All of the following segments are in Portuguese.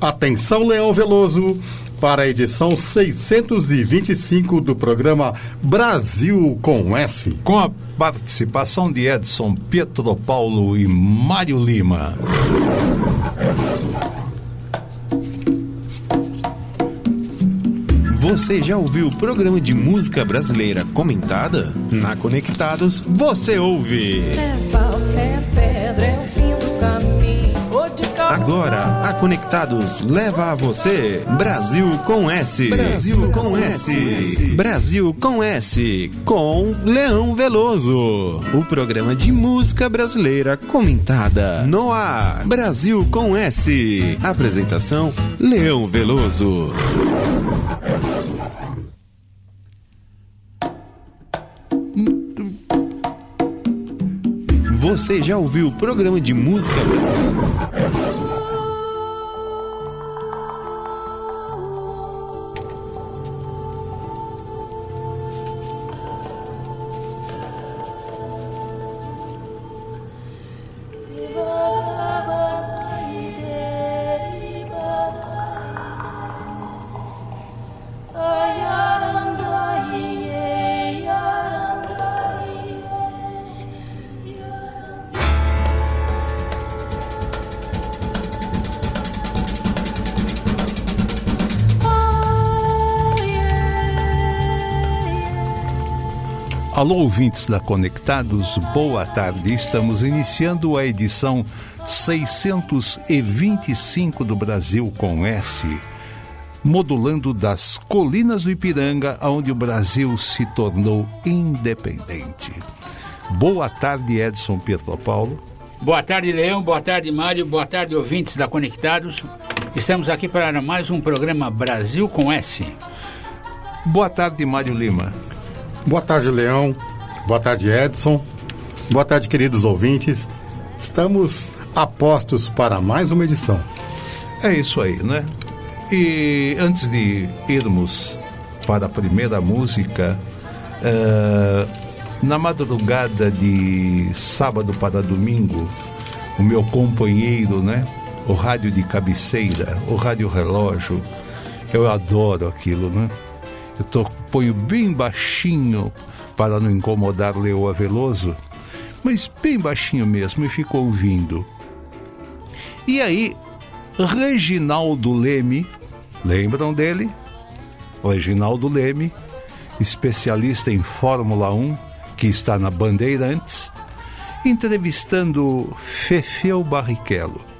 Atenção, Leão Veloso, para a edição 625 do programa Brasil com S. Com a participação de Edson Pietropaulo e Mário Lima. Você já ouviu o programa de música brasileira comentada? Na Conectados, você ouve. É pau, é é Agora, a Conectados leva a você Brasil com S. Brasil com S. Brasil com S. Com Leão Veloso. O programa de música brasileira comentada. No ar. Brasil com S. Apresentação: Leão Veloso. Você já ouviu o programa de música brasileira? Alô, ouvintes da Conectados, boa tarde. Estamos iniciando a edição 625 do Brasil com S, modulando das colinas do Ipiranga, onde o Brasil se tornou independente. Boa tarde, Edson Pietro Paulo. Boa tarde, Leão. Boa tarde, Mário. Boa tarde, ouvintes da Conectados. Estamos aqui para mais um programa Brasil com S. Boa tarde, Mário Lima. Boa tarde, Leão. Boa tarde, Edson. Boa tarde, queridos ouvintes. Estamos a postos para mais uma edição. É isso aí, né? E antes de irmos para a primeira música, uh, na madrugada de sábado para domingo, o meu companheiro, né? O rádio de cabeceira, o rádio relógio, eu adoro aquilo, né? Eu tô, ponho bem baixinho para não incomodar Leoa Veloso, mas bem baixinho mesmo e fico ouvindo. E aí, Reginaldo Leme, lembram dele? Reginaldo Leme, especialista em Fórmula 1, que está na Bandeirantes, entrevistando Fefeu Barrichello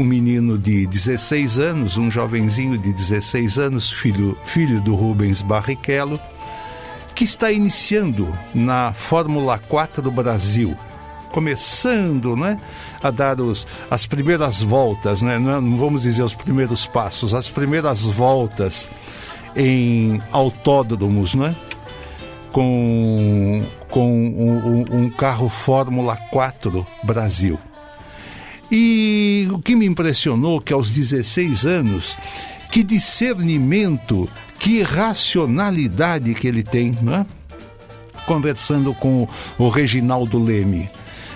um menino de 16 anos, um jovenzinho de 16 anos, filho, filho do Rubens Barrichello, que está iniciando na Fórmula 4 do Brasil. Começando né, a dar os, as primeiras voltas, né, não vamos dizer os primeiros passos, as primeiras voltas em autódromos, né, com, com um, um, um carro Fórmula 4 Brasil. E o que me impressionou que aos 16 anos, que discernimento, que racionalidade que ele tem, não é? Conversando com o Reginaldo Leme.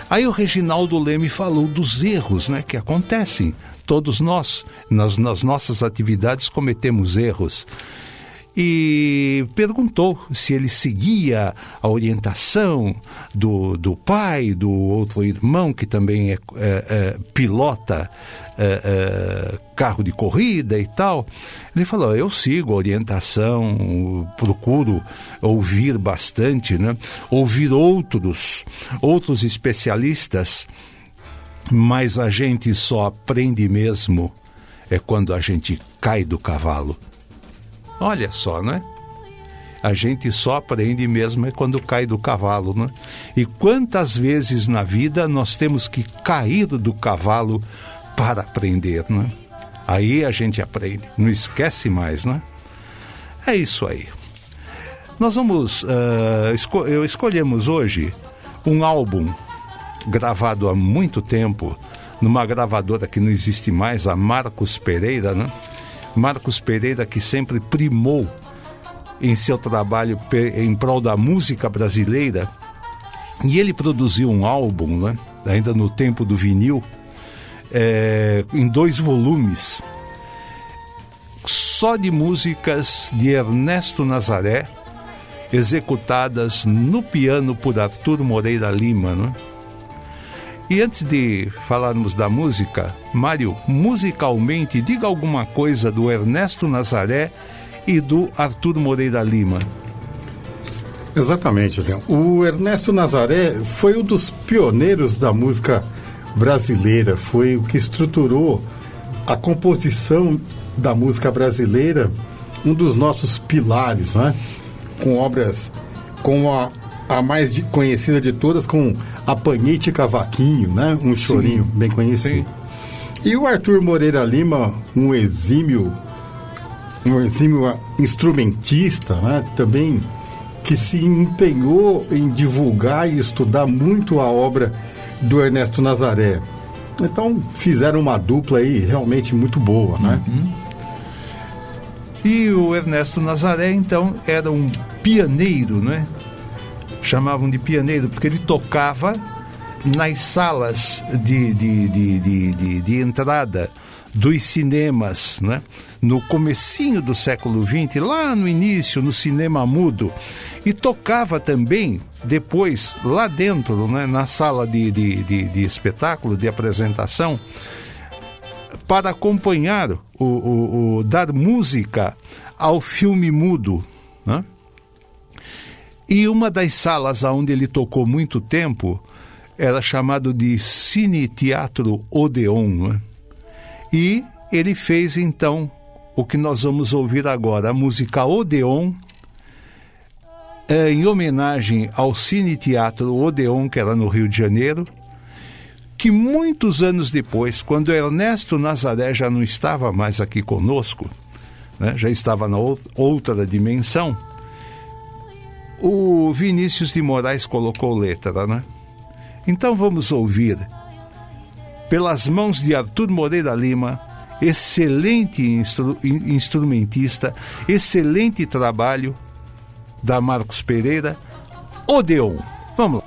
Aí o Reginaldo Leme falou dos erros né, que acontecem. Todos nós, nas, nas nossas atividades, cometemos erros e perguntou se ele seguia a orientação do, do pai, do outro irmão, que também é, é, é pilota é, é, carro de corrida e tal. Ele falou: Eu sigo a orientação, procuro ouvir bastante, né? ouvir outros, outros especialistas, mas a gente só aprende mesmo é quando a gente cai do cavalo. Olha só, né? A gente só aprende mesmo é quando cai do cavalo, né? E quantas vezes na vida nós temos que cair do cavalo para aprender, né? Aí a gente aprende, não esquece mais, né? É isso aí. Nós vamos, uh, esco escolhemos hoje um álbum gravado há muito tempo numa gravadora que não existe mais, a Marcos Pereira, né? Marcos Pereira, que sempre primou em seu trabalho em prol da música brasileira. E ele produziu um álbum, né? ainda no tempo do vinil, é, em dois volumes, só de músicas de Ernesto Nazaré, executadas no piano por Arthur Moreira Lima. Né? E antes de falarmos da música, Mário, musicalmente, diga alguma coisa do Ernesto Nazaré e do Arthur Moreira Lima. Exatamente, Leão. O Ernesto Nazaré foi um dos pioneiros da música brasileira, foi o que estruturou a composição da música brasileira, um dos nossos pilares, né? com obras com a, a mais de, conhecida de todas, com Apanhite Cavaquinho, né? um chorinho Sim. bem conhecido. Sim. E o Arthur Moreira Lima, um exímio, um exímio instrumentista, né? também que se empenhou em divulgar e estudar muito a obra do Ernesto Nazaré. Então fizeram uma dupla aí realmente muito boa, né? Uhum. E o Ernesto Nazaré, então, era um pianeiro, né? Chamavam de pianeiro porque ele tocava nas salas de, de, de, de, de entrada dos cinemas, né? no comecinho do século XX, lá no início, no cinema mudo, e tocava também depois lá dentro, né? na sala de, de, de, de espetáculo, de apresentação, para acompanhar o, o, o, dar música ao filme mudo. Né? E uma das salas onde ele tocou muito tempo era chamado de Cine Teatro Odeon. Né? E ele fez então o que nós vamos ouvir agora, a música Odeon, é, em homenagem ao Cine Teatro Odeon, que era no Rio de Janeiro, que muitos anos depois, quando Ernesto Nazaré já não estava mais aqui conosco, né, já estava na outra dimensão, o Vinícius de Moraes colocou letra, né? Então vamos ouvir pelas mãos de Arthur Moreira Lima, excelente instru instrumentista, excelente trabalho da Marcos Pereira, Odeon. Vamos lá.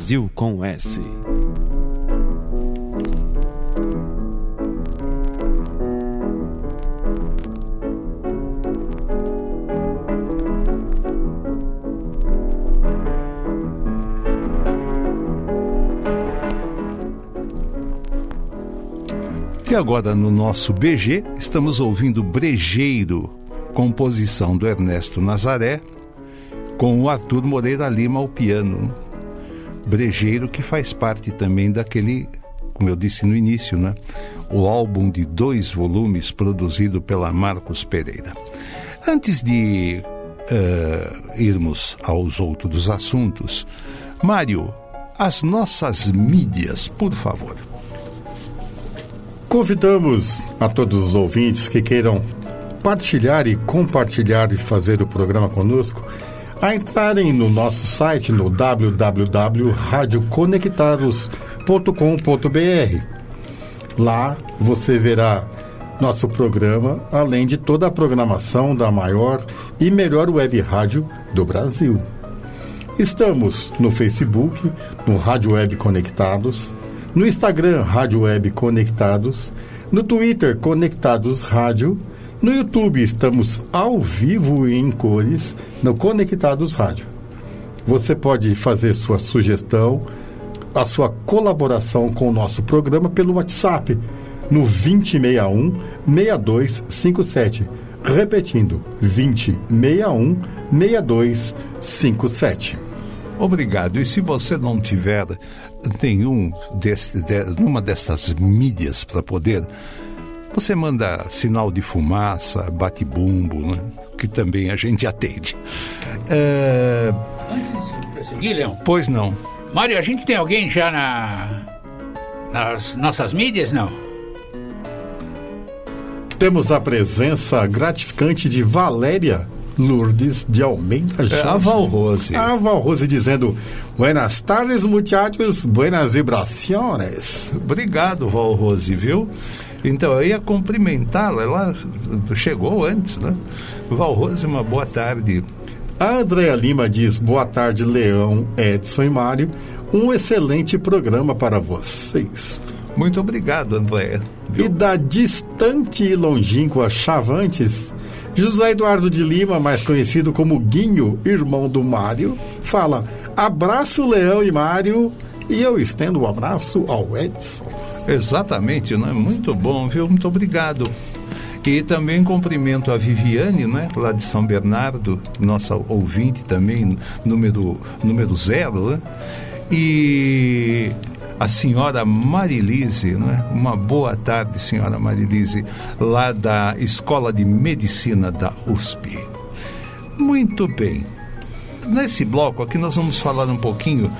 Brasil com S. E agora no nosso BG, estamos ouvindo Brejeiro, composição do Ernesto Nazaré, com o Arthur Moreira Lima ao piano. Brejeiro que faz parte também daquele, como eu disse no início, né? O álbum de dois volumes produzido pela Marcos Pereira. Antes de uh, irmos aos outros assuntos, Mário, as nossas mídias, por favor. Convidamos a todos os ouvintes que queiram partilhar e compartilhar e fazer o programa conosco a entrarem no nosso site no www.radioconectados.com.br. Lá você verá nosso programa, além de toda a programação da maior e melhor web rádio do Brasil. Estamos no Facebook, no Rádio Web Conectados, no Instagram Rádio Web Conectados, no Twitter Conectados Rádio, no YouTube estamos ao vivo e em cores no Conectados Rádio. Você pode fazer sua sugestão, a sua colaboração com o nosso programa pelo WhatsApp no 2061 6257. Repetindo, 2061 6257. Obrigado. E se você não tiver nenhum deste, de, numa destas mídias para poder, você manda sinal de fumaça, bate bumbo, né? que também a gente atende. É... Antes de prosseguir, Leão. Pois não. Mário, a gente tem alguém já na nas nossas mídias, não? Temos a presença gratificante de Valéria Lourdes de Almeida Jorge. É a Valrose. A Valrose dizendo: Buenas tardes, muchachos, buenas vibrações. Obrigado, Valrose, viu? Então eu ia cumprimentá-la, ela chegou antes, né? Valrose, uma boa tarde. A Andréa Lima diz: Boa tarde, Leão, Edson e Mário. Um excelente programa para vocês. Muito obrigado, Andréa. E da distante e longínqua Chavantes, José Eduardo de Lima, mais conhecido como Guinho, irmão do Mário, fala: abraço Leão e Mário, e eu estendo o um abraço ao Edson. Exatamente, né? Muito bom, viu? Muito obrigado. E também cumprimento a Viviane, né, lá de São Bernardo, nossa ouvinte também, número, número zero, né? E a senhora Marilise, né? uma boa tarde, senhora Marilise, lá da Escola de Medicina da USP. Muito bem. Nesse bloco aqui nós vamos falar um pouquinho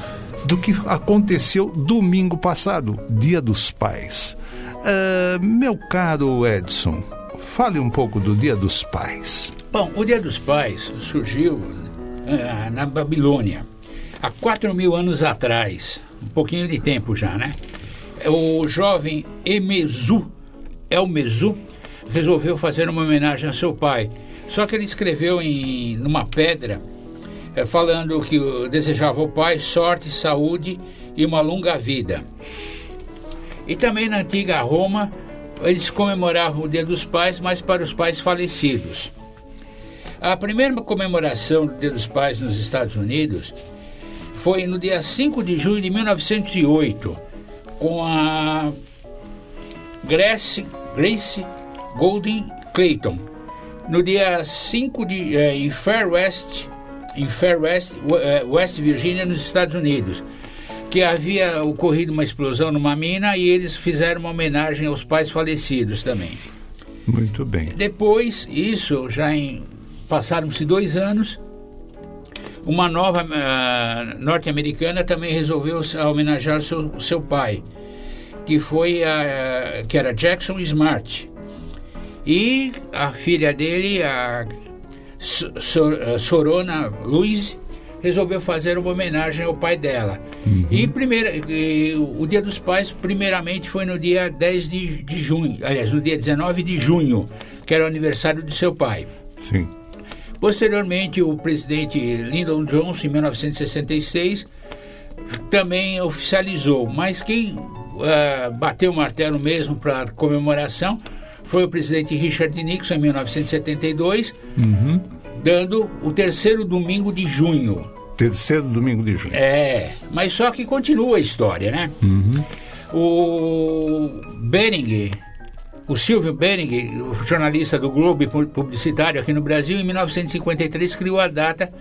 do que aconteceu domingo passado, Dia dos Pais. Uh, meu caro Edson, fale um pouco do Dia dos Pais. Bom, o Dia dos Pais surgiu uh, na Babilônia há quatro mil anos atrás um pouquinho de tempo já, né? O jovem Emezu, Elmezu, resolveu fazer uma homenagem a seu pai. Só que ele escreveu em numa pedra, é, falando que desejava ao pai sorte, saúde e uma longa vida. E também na antiga Roma, eles comemoravam o Dia dos Pais, mas para os pais falecidos. A primeira comemoração do Dia dos Pais nos Estados Unidos foi no dia 5 de junho de 1908, com a Grace, Grace Golden Clayton. No dia 5 de eh, em Fair West, em Fair West, eh, West Virginia, nos Estados Unidos, que havia ocorrido uma explosão numa mina e eles fizeram uma homenagem aos pais falecidos também. Muito bem. Depois, isso já em passaram-se dois anos, uma nova uh, norte-americana também resolveu homenagear seu, seu pai, que foi a, que era Jackson Smart. E a filha dele, a Sorona Luiz, resolveu fazer uma homenagem ao pai dela. Uhum. E, primeira, e, o Dia dos Pais, primeiramente, foi no dia 10 de, de junho, aliás, no dia 19 de junho, que era o aniversário de seu pai. Sim. Posteriormente, o presidente Lyndon Johnson, em 1966, também oficializou, mas quem uh, bateu o martelo mesmo para comemoração foi o presidente Richard Nixon em 1972, Uhum. dando o terceiro domingo de junho. Terceiro domingo de junho. É, mas só que continua a história, né? O Bering, o Silvio Bering, o jornalista do Globo e pu- publicitário aqui no Brasil, em 1953 criou a data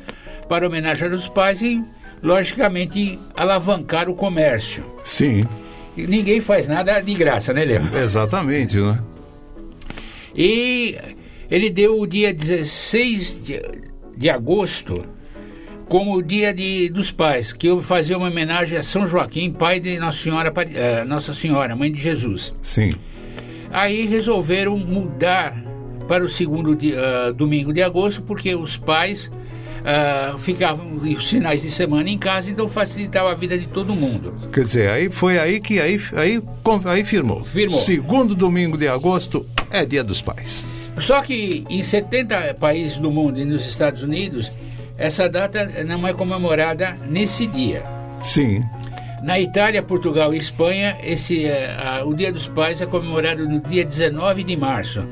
para homenagear os pais e, logicamente, alavancar o comércio. Sim, E ninguém faz nada de graça, né, Leandro? exatamente, né? E ele deu o dia 16 de, de agosto como o dia de, dos pais, que eu fazia uma homenagem a São Joaquim, pai de Nossa Senhora, eh, Nossa Senhora, mãe de Jesus. Sim. Aí resolveram mudar para o segundo di- ah, domingo de agosto, porque os pais ah, ficavam em finais de semana em casa, então facilitava a vida de todo mundo. Quer dizer, aí foi aí que aí, aí, aí firmou. Firmou. Segundo domingo de agosto é dia dos pais. Só que em 70 países do mundo e nos Estados Unidos, essa data não é comemorada nesse dia. Sim. Na Itália, Portugal e Espanha, esse, eh, a- o Dia dos Pais é comemorado no dia 19 de março,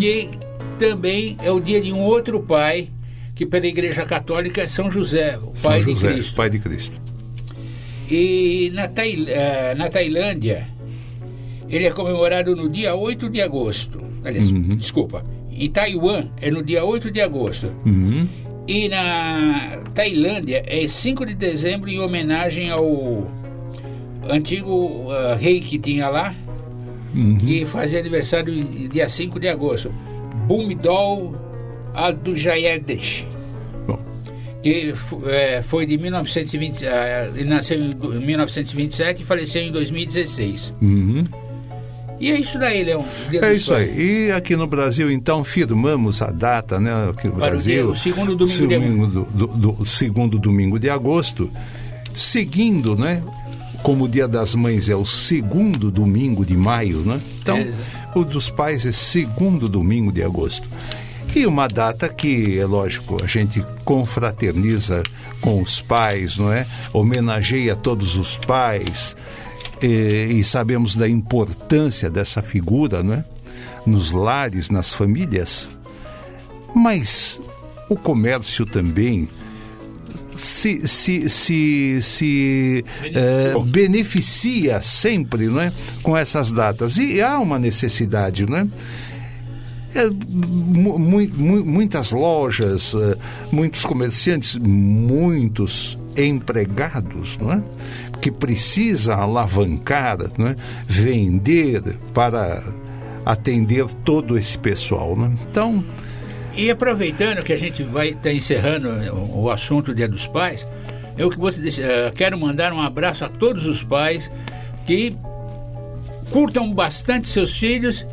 que também é o dia de um outro pai, que pela Igreja Católica é São José, o São pai José, de Cristo. pai de Cristo. E na, eh, na Tailândia, ele é comemorado no dia 8 de agosto. Aliás, desculpa. Em Taiwan é no dia 8 de agosto. Uhum. E na Tailândia é 5 de dezembro em homenagem ao antigo ah, rei que tinha lá, que fazia aniversário dia 5 de agosto. Bumidol Adujayardesh. Que eh, foi de 1920, ah, ele nasceu em do- em 1927 e faleceu em 2016. uhum. E é isso daí, Leão. É isso aí. E aqui no Brasil, então, firmamos a data, né? Aqui no Para o Brasil. dia- o segundo domingo de segundo do, do- do segundo domingo de agosto. Seguindo, né? Como o Dia das Mães é o segundo domingo de maio, né? Então, É. o dos pais é segundo domingo de agosto. E uma data que, é lógico, a gente confraterniza com os pais, não é? Homenageia todos os pais eh, e, sabemos da importância dessa figura, não é? Nos lares, nas famílias. Mas o comércio também se, se, se, se eh, beneficia sempre não é? com essas datas. E há uma necessidade, não é? É, mu- mu- mu- muitas lojas, eh, muitos comerciantes, muitos empregados, não é? Que precisa alavancar, não é? vender para atender todo esse pessoal. Não é? Então, E aproveitando que a gente vai estar encerrando o, assunto Dia dos Pais, eu que você disse, eh, quero mandar um abraço a todos os pais que curtam bastante seus filhos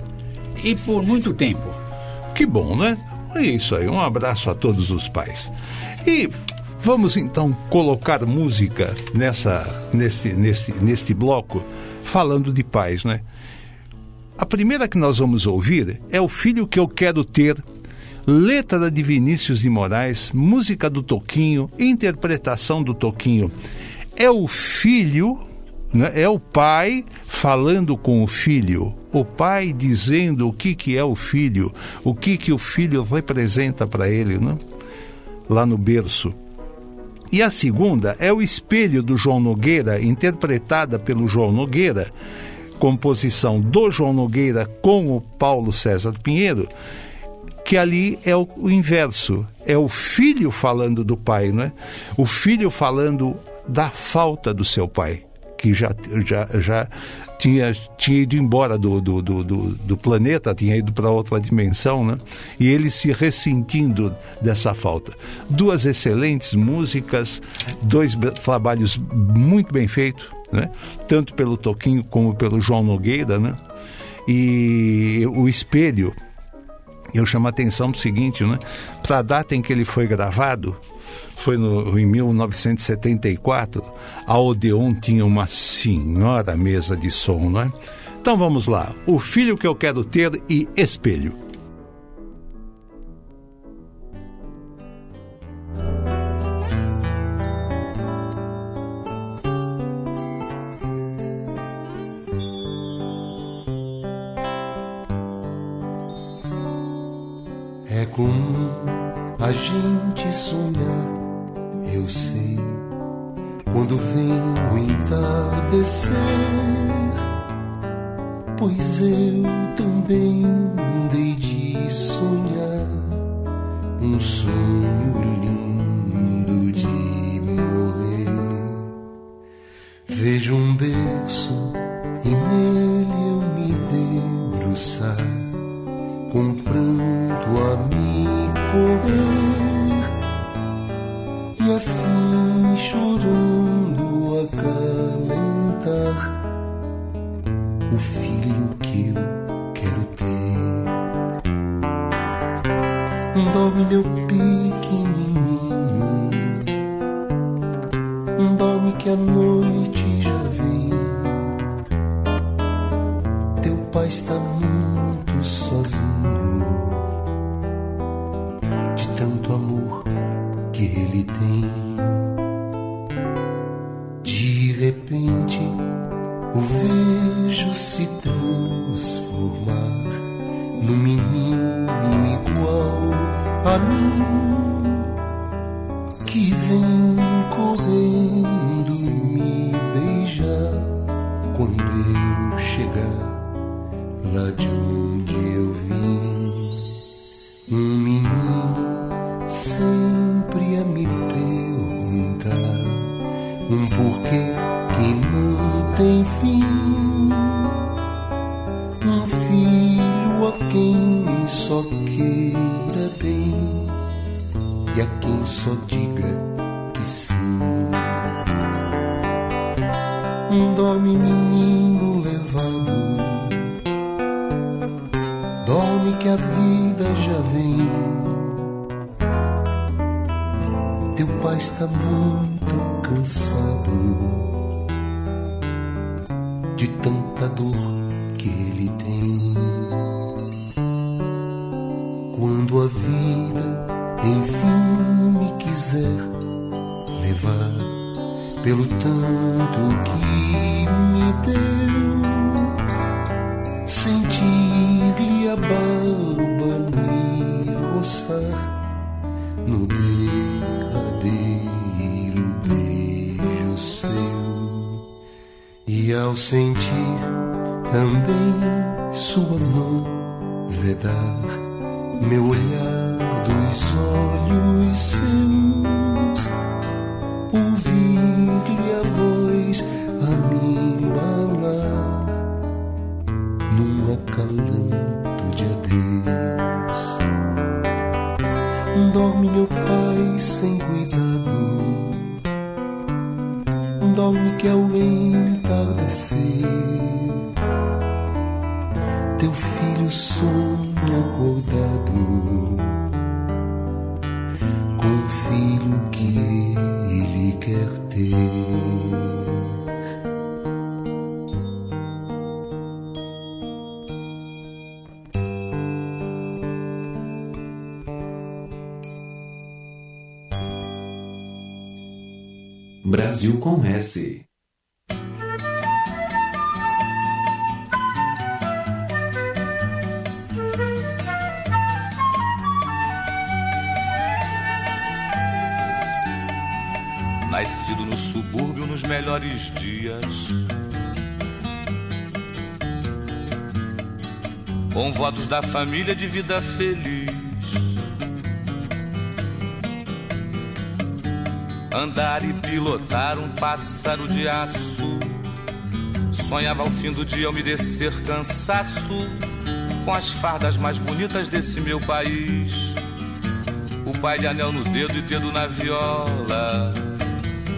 e por muito tempo. Que bom, né? É isso aí. Um abraço a todos os pais. E vamos então colocar música nessa, neste, neste, neste bloco, falando de pais, né? A primeira que nós vamos ouvir é O Filho que Eu Quero Ter, letra de Vinícius de Moraes, música do Toquinho, interpretação do Toquinho. É o filho? É o pai falando com o filho, o pai dizendo o que, que é o filho, o que, que o filho representa para ele, né? lá no berço. E a segunda é o espelho do João Nogueira, interpretada pelo João Nogueira, composição do João Nogueira com o Paulo César Pinheiro, que ali é o, o inverso, é o filho falando do pai, não é? O filho falando da falta do seu pai, que já, já, já tinha, tinha ido embora do, do, do, do, planeta, tinha ido para outra dimensão, né? E ele se ressentindo dessa falta. Duas excelentes músicas, dois trabalhos muito bem feitos, né? Tanto pelo Toquinho como pelo João Nogueira, né? E o espelho, eu chamo a atenção do seguinte, né? Para a data em que ele foi gravado, foi no, em 1974, a Odeon tinha uma senhora mesa de som, não é? Então vamos lá, O Filho que Eu Quero Ter e Espelho. É comum a gente sonhar quando vem o entardecer. Pois eu também dei Dorme que a vida já vem. Teu pai está muito cansado de tanta dor que ele tem. Quando a vida enfim me quiser levar pelo tanto que me deu, sentir-lhe ao sentir também sua mão vedar meu olhar dos olhos seus, Brasil com S. Nascido no subúrbio nos melhores dias. Com votos da família de vida feliz. Andar e pilotar um pássaro de aço. Sonhava ao fim do dia umedecer cansaço com as fardas mais bonitas desse meu país. O pai de anel no dedo e dedo na viola.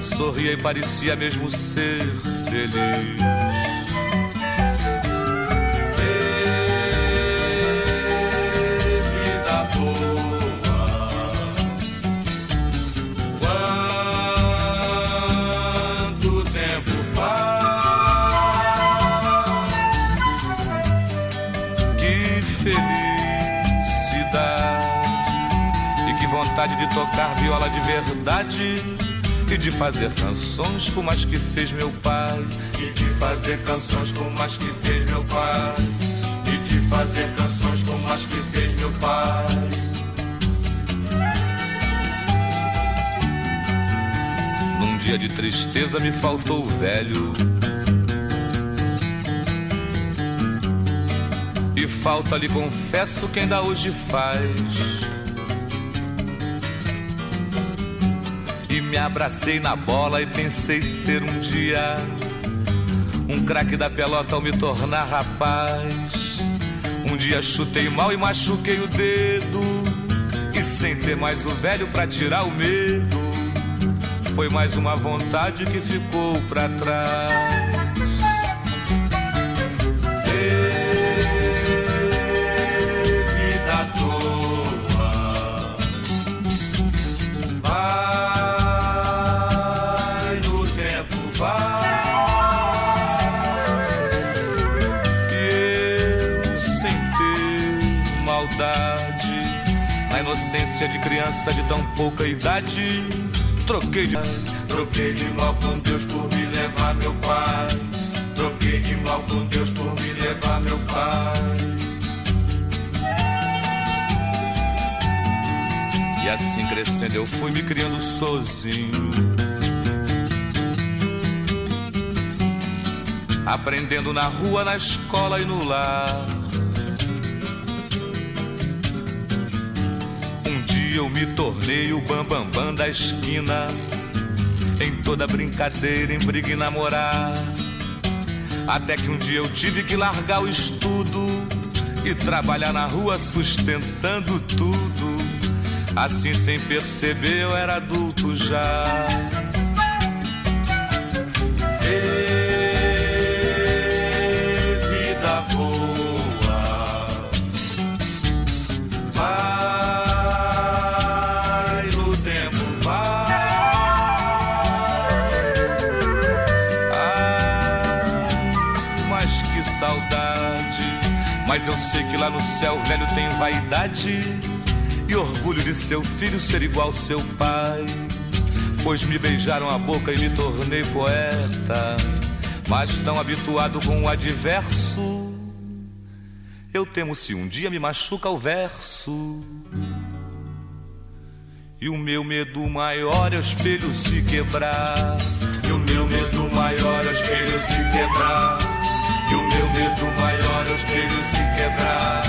Sorria e parecia mesmo ser feliz. tocar viola de verdade e de fazer canções como as que fez meu pai. E de fazer canções como as que fez meu pai. E de fazer canções como as que fez meu pai. Num dia de tristeza me faltou o velho. E falta lhe confesso quem ainda hoje faz abracei na bola e pensei ser um dia um craque da pelota ao me tornar rapaz. Um dia chutei mal e machuquei o dedo. E sem ter mais o velho pra tirar o medo, foi mais uma vontade que ficou pra trás. Inocência de criança de tão pouca idade, troquei de. Troquei de mal com Deus por me levar meu pai. Troquei de mal com Deus por me levar meu pai. E assim crescendo eu fui me criando sozinho. Aprendendo na rua, na escola e no lar. Eu me tornei o bambambam bam, bam da esquina. Em toda brincadeira, em briga e namorar. Até que um dia eu tive que largar o estudo e trabalhar na rua sustentando tudo. Assim, sem perceber, eu era adulto já. Saudade. Mas eu sei que lá no céu velho tem vaidade e orgulho de seu filho ser igual seu pai. Pois me beijaram a boca e me tornei poeta. Mas tão habituado com o adverso, eu temo se um dia me machuca o verso. E o meu medo maior é o espelho se quebrar. E o meu medo maior é o espelho se quebrar. E o meu medo maior é o espelho se quebrar.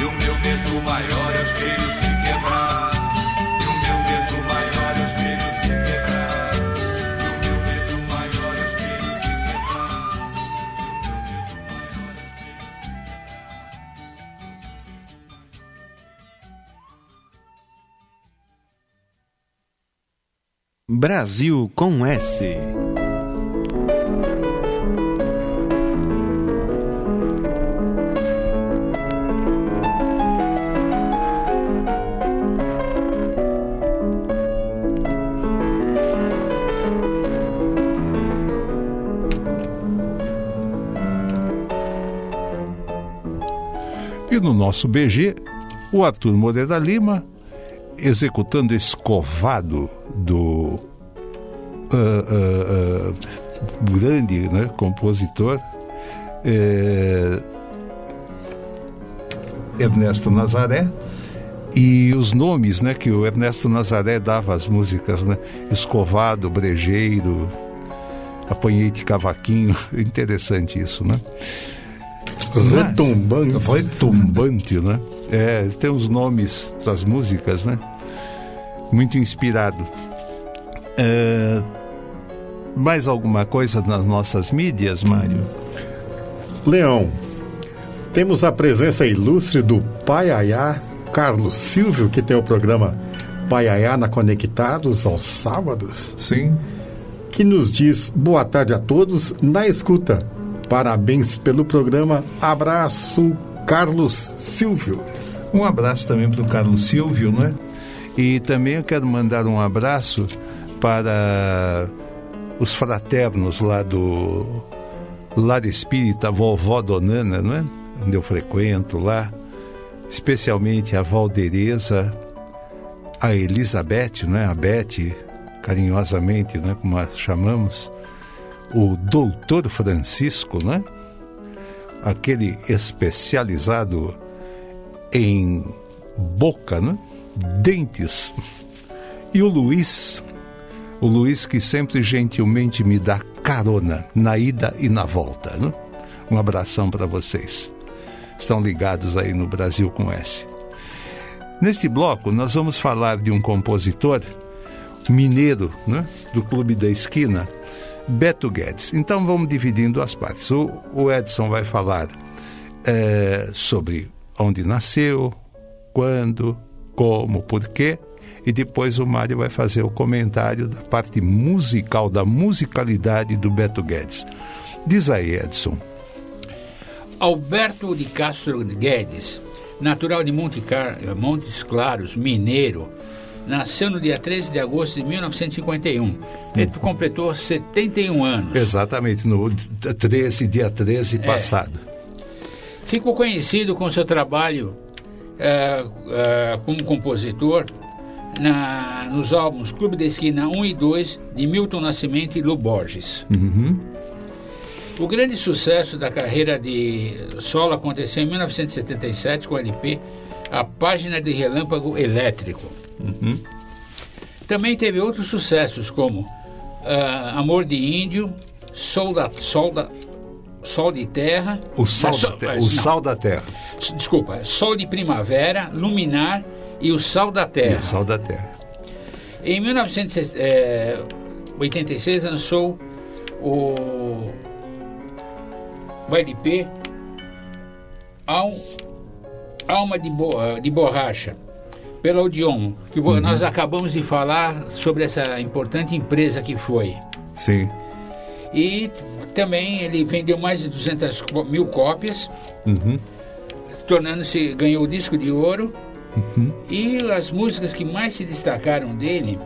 E o meu medo maior é o espelho se quebrar. E o meu medo maior é espelho se quebrar. E o meu medo maior é espelho se quebrar. Brasil com S. no nosso BG, o Arthur Moreira Lima executando Escovado do ah, ah, ah, grande né, compositor eh, Ernesto Nazaré e os nomes né, que o Ernesto Nazaré dava às músicas, né? Escovado, Brejeiro, Apanhei-te Cavaquinho, interessante isso, né? Retumbante. Retumbante, né? É, tem os nomes das músicas, né? Muito inspirado. É, mais alguma coisa nas nossas mídias, Mário? Leão, temos a presença ilustre do Paiaiá, Carlos Silvio, que tem o programa Paiaiá na Conectados aos sábados, Sim. que nos diz boa tarde a todos na escuta. Parabéns pelo programa. Abraço, Carlos Silvio. Um abraço também para o Carlos Silvio, não é? E também eu quero mandar um abraço para os fraternos lá do Lar Espírita Vovó Donana, não é? Onde eu frequento lá, especialmente a Valdereza, a Elizabeth, é? A Beth, carinhosamente, né? Como a chamamos, o Doutor Francisco, né? Aquele especializado em boca, né? dentes. E o Luiz, O Luiz que sempre gentilmente me dá carona na ida e na volta. Né? Um abração para vocês. Estão ligados aí no Brasil com S. Neste bloco, nós vamos falar de um compositor mineiro né, do Clube da Esquina, Beto Guedes. Então vamos dividindo as partes. O, o Edson vai falar é, sobre onde nasceu, quando, como, porquê. E depois o Mário vai fazer o comentário da parte musical, da musicalidade do Beto Guedes. Diz aí, Edson. Alberto de Castro Guedes, natural de Monte Car Montes Claros, mineiro, nasceu no dia 13 de agosto de 1951. Ele completou 71 anos. Exatamente, no 13, dia 13 É. passado. Ficou conhecido com seu trabalho eh, eh, como compositor na- nos álbuns Clube da Esquina 1 e 2 de Milton Nascimento e Lu Borges. O grande sucesso da carreira de solo aconteceu em 1977 com o LP A Página de Relâmpago Elétrico. Também teve outros sucessos como ah, Amor de Índio, Sol da, Sol da Sol de Terra, O sal, da Sol- terra, ah, o sal da terra. Desculpa, Sol de Primavera, Luminar e o Sal da E Terra. o sal da terra. Em 1986 lançou o, o LP Al, Alma de, Bo- de Borracha, pela Odeon, que vo- nós acabamos de falar sobre essa importante empresa que foi. Sim. E também ele vendeu mais de 200 co- mil cópias, tornando-se, ganhou o disco de ouro. E as músicas que mais se destacaram dele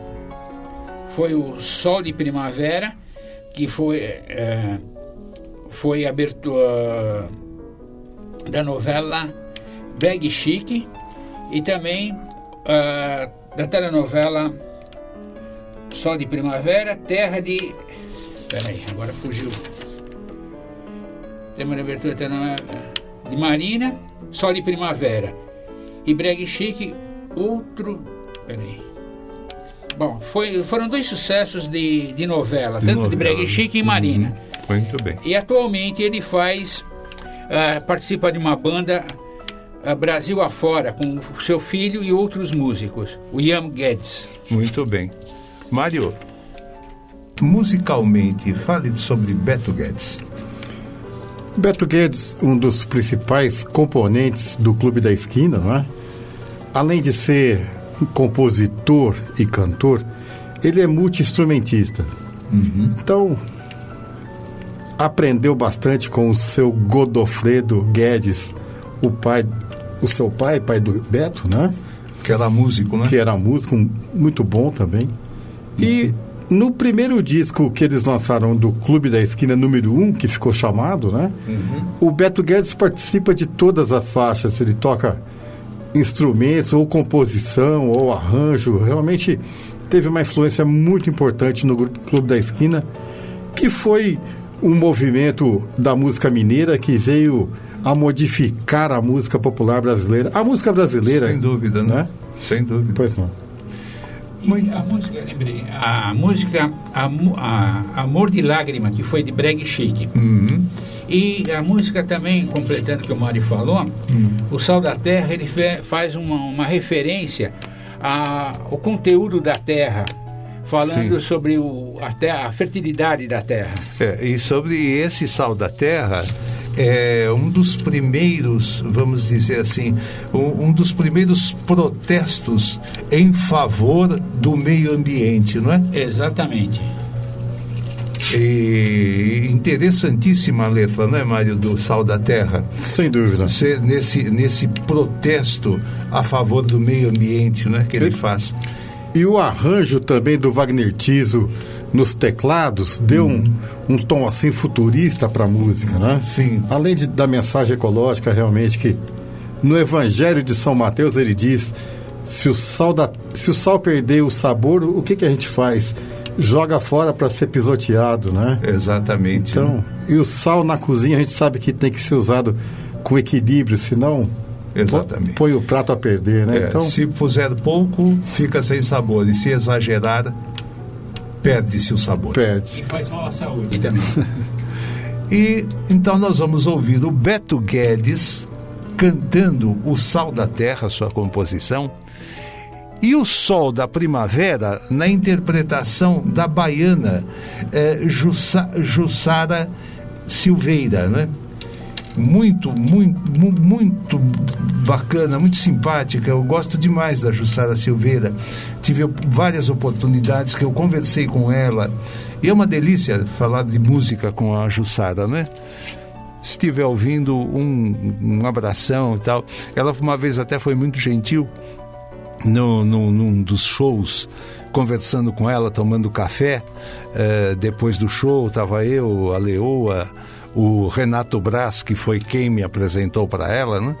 foi o Sol de Primavera, que foi, eh, foi abertura da novela Brag Chic e também ah, da telenovela Sol de Primavera, Terra de. Peraí, agora fugiu. Tema de abertura de Marina, Sol de Primavera. E Brag Chic, outro. Peraí. Bom, foi, foram dois sucessos de, de novela, De tanto de novela. Brag Chic e Marina. Uhum. Muito bem. E atualmente ele faz, ah, participa de uma banda Brasil afora, com o seu filho e outros músicos, o Ian Guedes. Muito bem. Mário, musicalmente, fale sobre Beto Guedes. Beto Guedes, um dos principais componentes do Clube da Esquina, não é? além de ser compositor e cantor, ele é multi-instrumentista. Então, aprendeu bastante com o seu Godofredo Guedes, o pai, o seu pai, pai do Beto, né? Que era músico, né? que era músico muito bom também. E no primeiro disco que eles lançaram do Clube da Esquina número 1, que ficou chamado, né? O Beto Guedes participa de todas as faixas, ele toca instrumentos, ou composição, ou arranjo. Realmente teve uma influência muito importante no grupo Clube da Esquina, que foi um movimento da música mineira que veio a modificar a música popular brasileira. A música brasileira. Sem dúvida, né? né? Sem dúvida. Pois não. E a música, lembrei, a música Amo- a- Amor de Lágrima, que foi de Breg Chic. E a música também, completando o que o Mário falou, o Sal da Terra, ele fe- faz uma, uma referência ao conteúdo da terra, falando Sim. sobre o, a, terra, a fertilidade da terra. É, e sobre esse sal da terra, é um dos primeiros, vamos dizer assim, um, um dos primeiros protestos em favor do meio ambiente, não é? Exatamente. E interessantíssima a letra, não é, Mário, do Sal da Terra? Sem dúvida. Você, nesse, nesse protesto a favor do meio ambiente, né, que ele Ele- faz. E o arranjo também do Wagner Tiso nos teclados deu um, um tom assim futurista para a música, né? Sim. Além de, da mensagem ecológica, realmente, que no Evangelho de São Mateus ele diz: se o sal, da, se o sal perder o sabor, o que, que a gente faz? Joga fora para ser pisoteado, né? Exatamente. né? Então, e o sal na cozinha a gente sabe que tem que ser usado com equilíbrio, senão Exatamente. põe o prato a perder, né? É, então, Se puser pouco, fica sem sabor. E se exagerar, perde-se o sabor. Perde. Faz mal à saúde também. E então nós vamos ouvir o Beto Guedes cantando O Sal da Terra, sua composição, e o Sol da Primavera na interpretação da baiana eh, Jussa, Jussara Silveira, né? Muito, muito, mu- muito bacana, muito simpática. Eu gosto demais da Jussara Silveira. Tive várias oportunidades que eu conversei com ela. E é uma delícia falar de música com a Jussara, né? Se estiver ouvindo, um, um abração e tal. Ela uma vez até foi muito gentil no, no, num dos shows, conversando com ela, tomando café. Eh, depois do show, estava eu, a Leoa, o Renato Brás, que foi quem me apresentou para ela, né?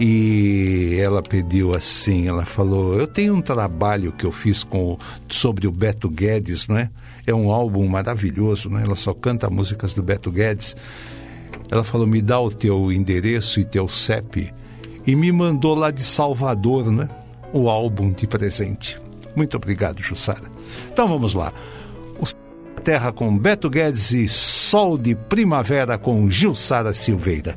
E ela pediu assim, ela falou, eu tenho um trabalho que eu fiz com, sobre o Beto Guedes, não é? É um álbum maravilhoso, né? Ela só canta músicas do Beto Guedes. Ela falou, me dá o teu endereço e teu CEP. E me mandou lá de Salvador, né? O álbum de presente. Muito obrigado, Jussara. Então vamos lá. Terra com Beto Guedes e Sol de Primavera com Gilsara Silveira.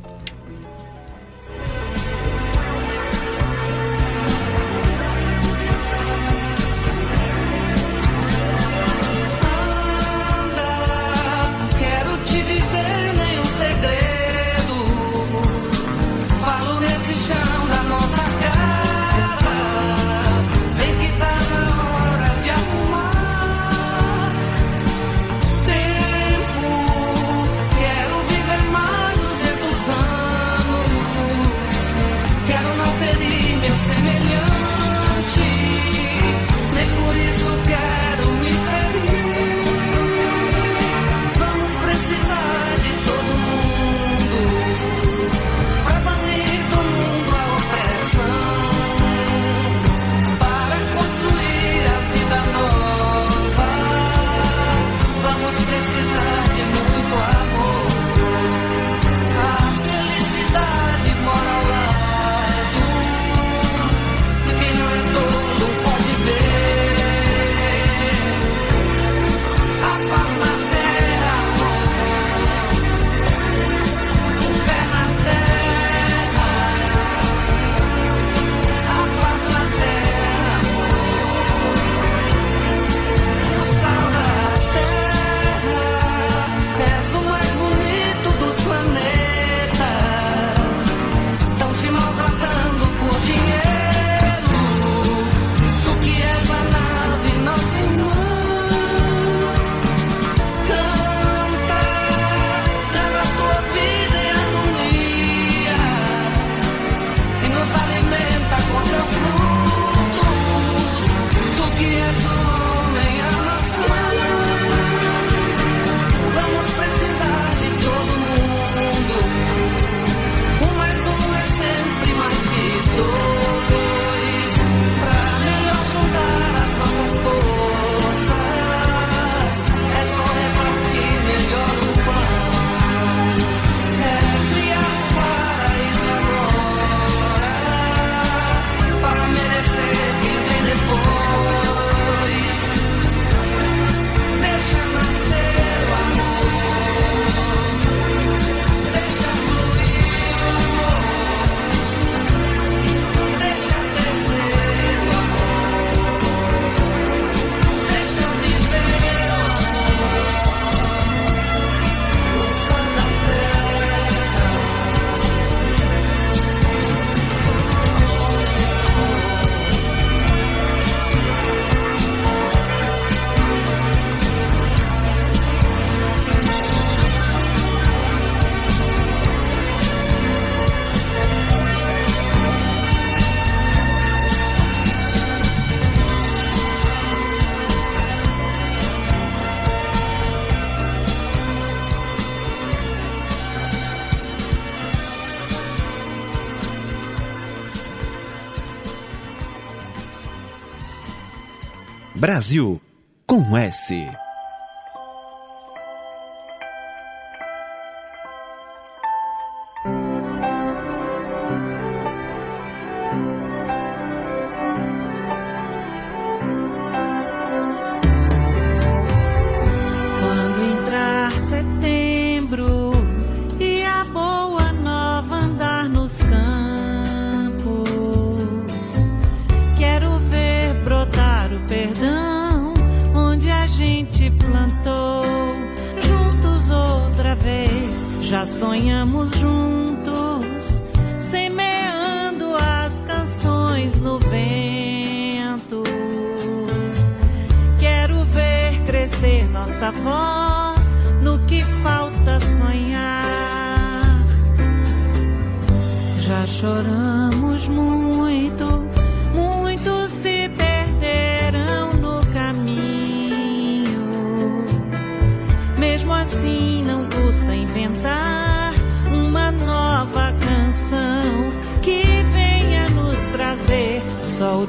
Brasil com S.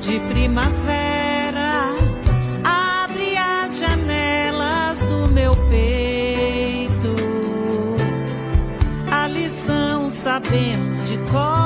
de primavera. Abre as janelas do meu peito. A lição sabemos de cor,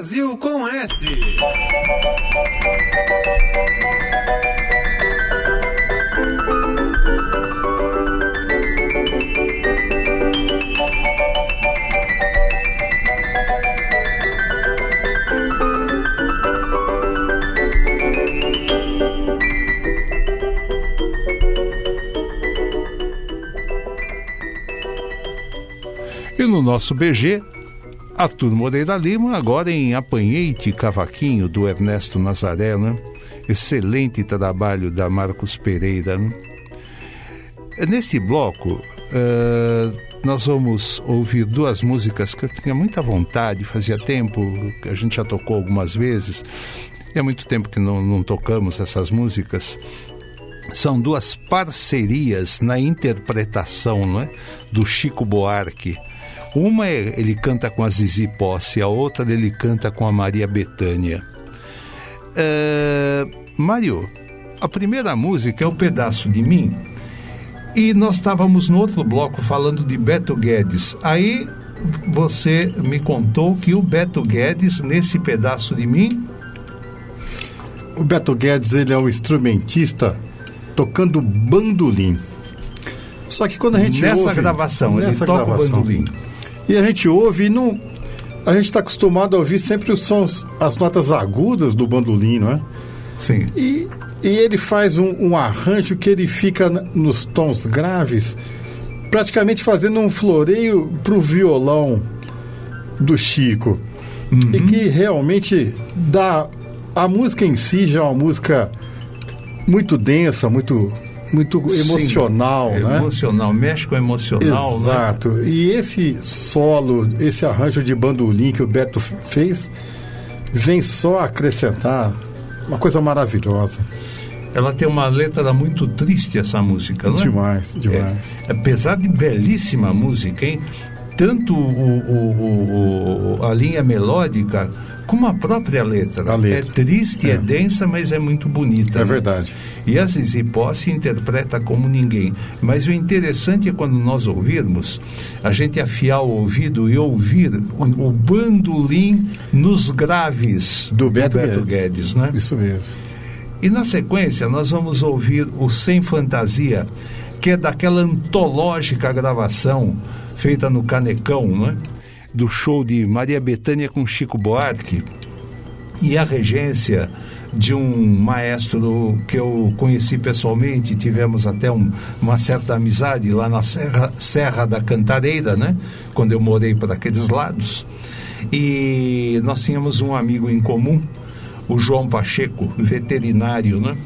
Brasil com S. E no nosso BG, Arthur Moreira Lima, agora em Apanhei-te Cavaquinho, do Ernesto Nazaré, né? Excelente trabalho da Marcos Pereira. Né? Neste bloco, eh, nós vamos ouvir duas músicas que eu tinha muita vontade, fazia tempo, a gente já tocou algumas vezes, e há muito tempo que não, não tocamos essas músicas são duas parcerias na interpretação não é? do Chico Buarque. Uma é, ele canta com a Zizi Posse, a outra ele canta com a Maria Bethânia. É, Mário, a primeira música é o Pedaço de Mim. E nós estávamos no outro bloco falando de Beto Guedes. Aí você me contou que o Beto Guedes, nesse pedaço de mim, O Beto Guedes ele é um instrumentista tocando bandolim. Só que quando a gente nessa ouve, gravação, ele nessa toca o gravação, bandolim. E a gente ouve e não. A gente está acostumado a ouvir sempre os sons, as notas agudas do bandolim, não é? Sim. E, e ele faz um, um arranjo que ele fica nos tons graves, praticamente fazendo um floreio para o violão do Chico. E que realmente dá. A música em si já é uma música muito densa, muito, muito emocional, Sim, né? Emocional, mexe com o emocional, né? Exato. E esse solo, esse arranjo de bandolim que o Beto fez, vem só acrescentar uma coisa maravilhosa. Ela tem uma letra muito triste, essa música, não é? Demais, demais. Apesar de belíssima música, hein? Tanto o- o- o- a linha melódica com a própria letra. Letra. É triste, é. É. densa, mas é muito bonita. É né? verdade. E a Zizi Posse interpreta como ninguém. Mas o interessante é quando nós ouvirmos, a gente afiar o ouvido e ouvir o, o bandolim nos graves Do Beto, Guedes, Guedes. né? Isso mesmo. E na sequência nós vamos ouvir o Sem Fantasia, que é daquela antológica gravação feita no Canecão, né? Do show de Maria Bethânia com Chico Buarque e a regência de um maestro que eu conheci pessoalmente, tivemos até um- uma certa amizade lá na Serra, Serra da Cantareira, né? quando eu morei por aqueles lados. E nós tínhamos um amigo em comum, o João Pacheco, veterinário, né?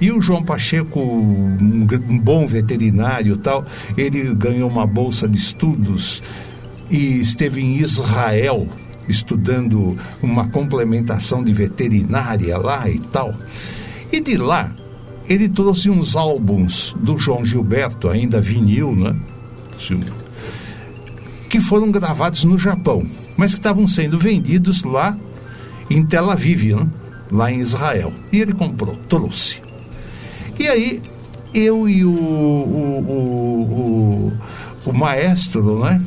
E o João Pacheco, um, um bom veterinário tal, ele ganhou uma bolsa de estudos e esteve em Israel estudando uma complementação de veterinária lá e tal. E de lá, ele trouxe uns álbuns do João Gilberto, ainda vinil, né? Que foram gravados no Japão, mas que estavam sendo vendidos lá em Tel Aviv, né? lá em Israel. E ele comprou, trouxe. E aí, eu e o, o, o, o, o maestro, né?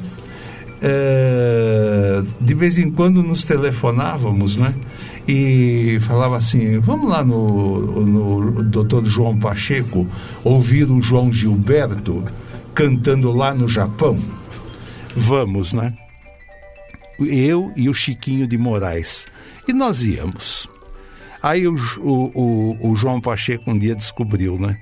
É, de vez em quando nos telefonávamos, né? E falava assim: vamos lá no, no doutor João Pacheco ouvir o João Gilberto cantando lá no Japão. Vamos, né? Eu e o Chiquinho de Moraes. E nós íamos. Aí o, o, o, o João Pacheco um dia descobriu, né?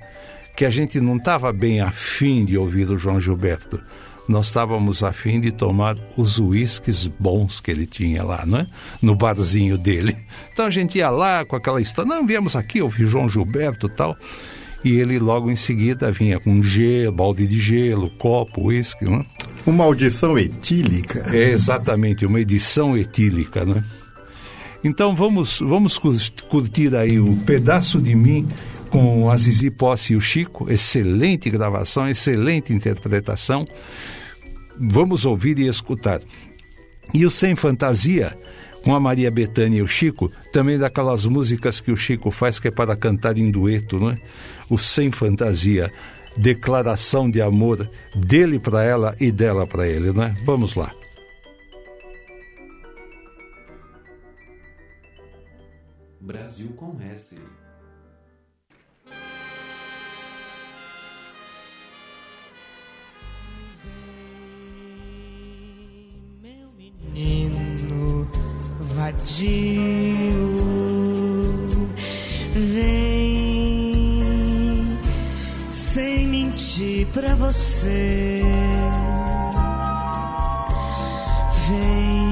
Que a gente não estava bem afim de ouvir o João Gilberto. Nós estávamos afim de tomar os uísques bons que ele tinha lá, né? No barzinho dele. Então a gente ia lá com aquela história. Não, viemos aqui ouvir João Gilberto tal. E ele logo em seguida vinha com gelo, balde de gelo, copo, uísque, né? Uma audição etílica. É exatamente, uma edição etílica, né? Então vamos, vamos curtir aí o Pedaço de Mim com a Zizi Posse e o Chico. Excelente gravação, excelente interpretação. Vamos ouvir e escutar. E o Sem Fantasia, com a Maria Bethânia e o Chico, também daquelas músicas que o Chico faz que é para cantar em dueto, não é? O Sem Fantasia, declaração de amor dele para ela e dela para ele, não é? Vamos lá. Brasil com S. menino vadio, vem sem mentir pra você. Vem,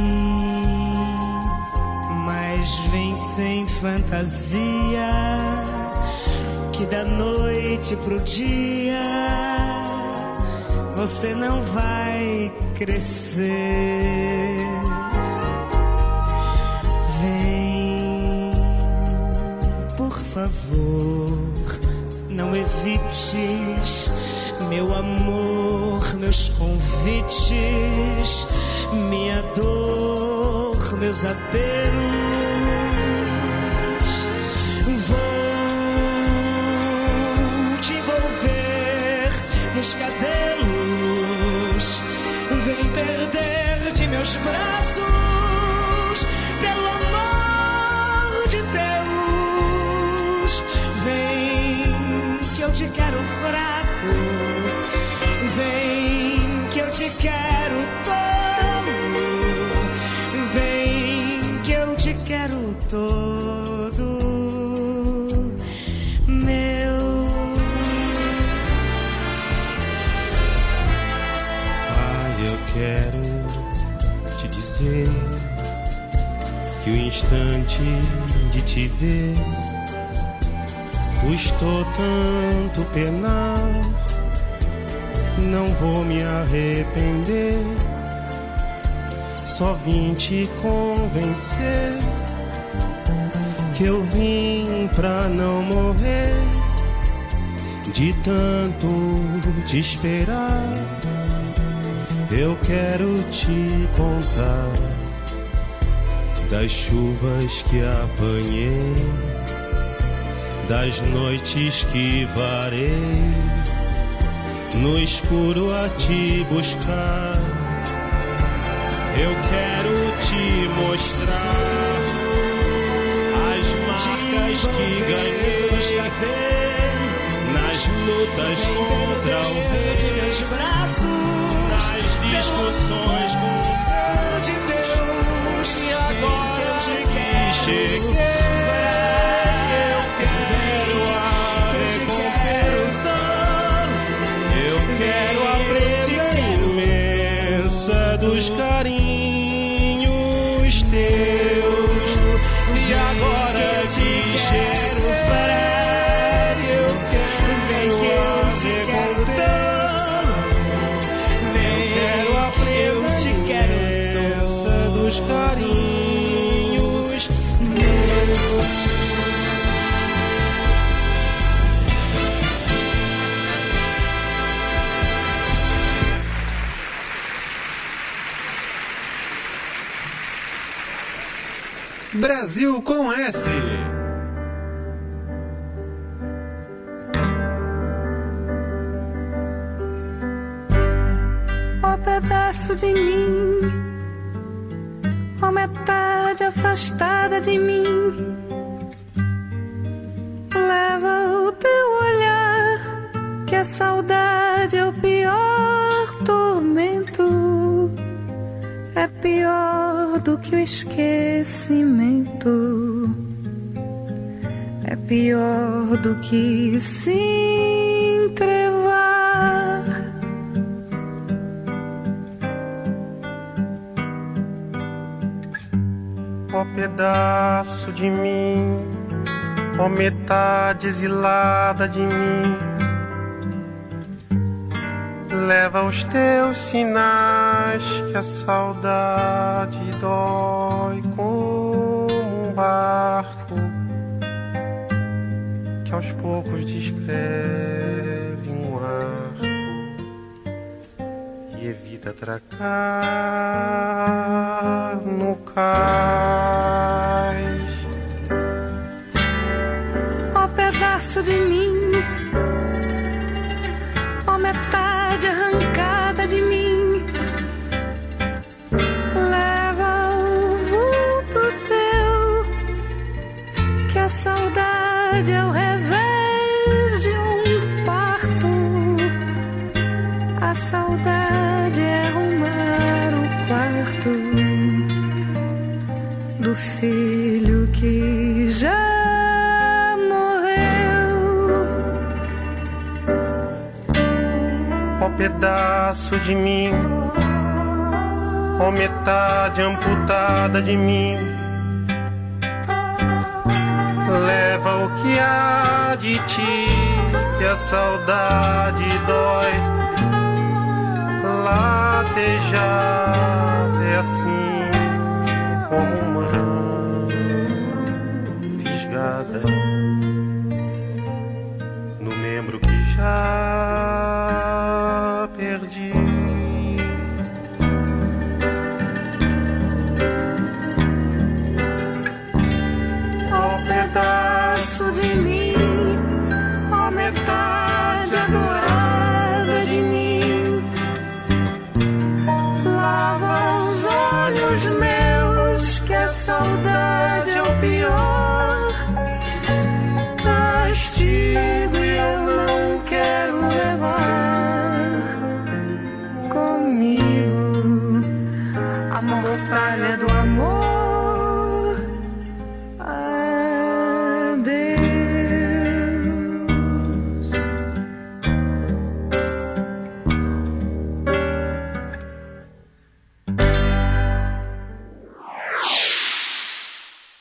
mas vem sem fantasia, que da noite pro dia você não vai crescer. Favor, não evites meu amor, meus convites, minha dor, meus apelos. Vou te envolver nos cabelos. Vem perder de meus braços, te quero fraco. Vem que eu te quero tolo. Vem que eu te quero todo. Meu Ai, eu quero te dizer que o instante de te ver custou tanto penar. Não vou me arrepender, só vim te convencer que eu vim pra não morrer de tanto te esperar. Eu quero te contar das chuvas que apanhei, das noites que varei, no escuro a te buscar. Eu quero te mostrar as marcas que ganhei nas lutas contra o rei, nas discussões com Deus. E agora que cheguei, Brasil com S. Ó pedaço de mim, ó metade afastada de mim. Leva o teu olhar, que a saudade é o pior tormento. É pior do que o esquecimento. É pior do que se entrevar. Ó pedaço de mim, ó metade exilada de mim. Leva os teus sinais que a saudade dói como um barco que aos poucos descreve um arco e evita atracar no cais. ó pedaço de mim, a saudade é o revés de um parto. A saudade é arrumar o quarto do filho que já pedaço de mim, ó metade amputada de mim. Leva o que há de ti, que a saudade dói. Latejar é assim como um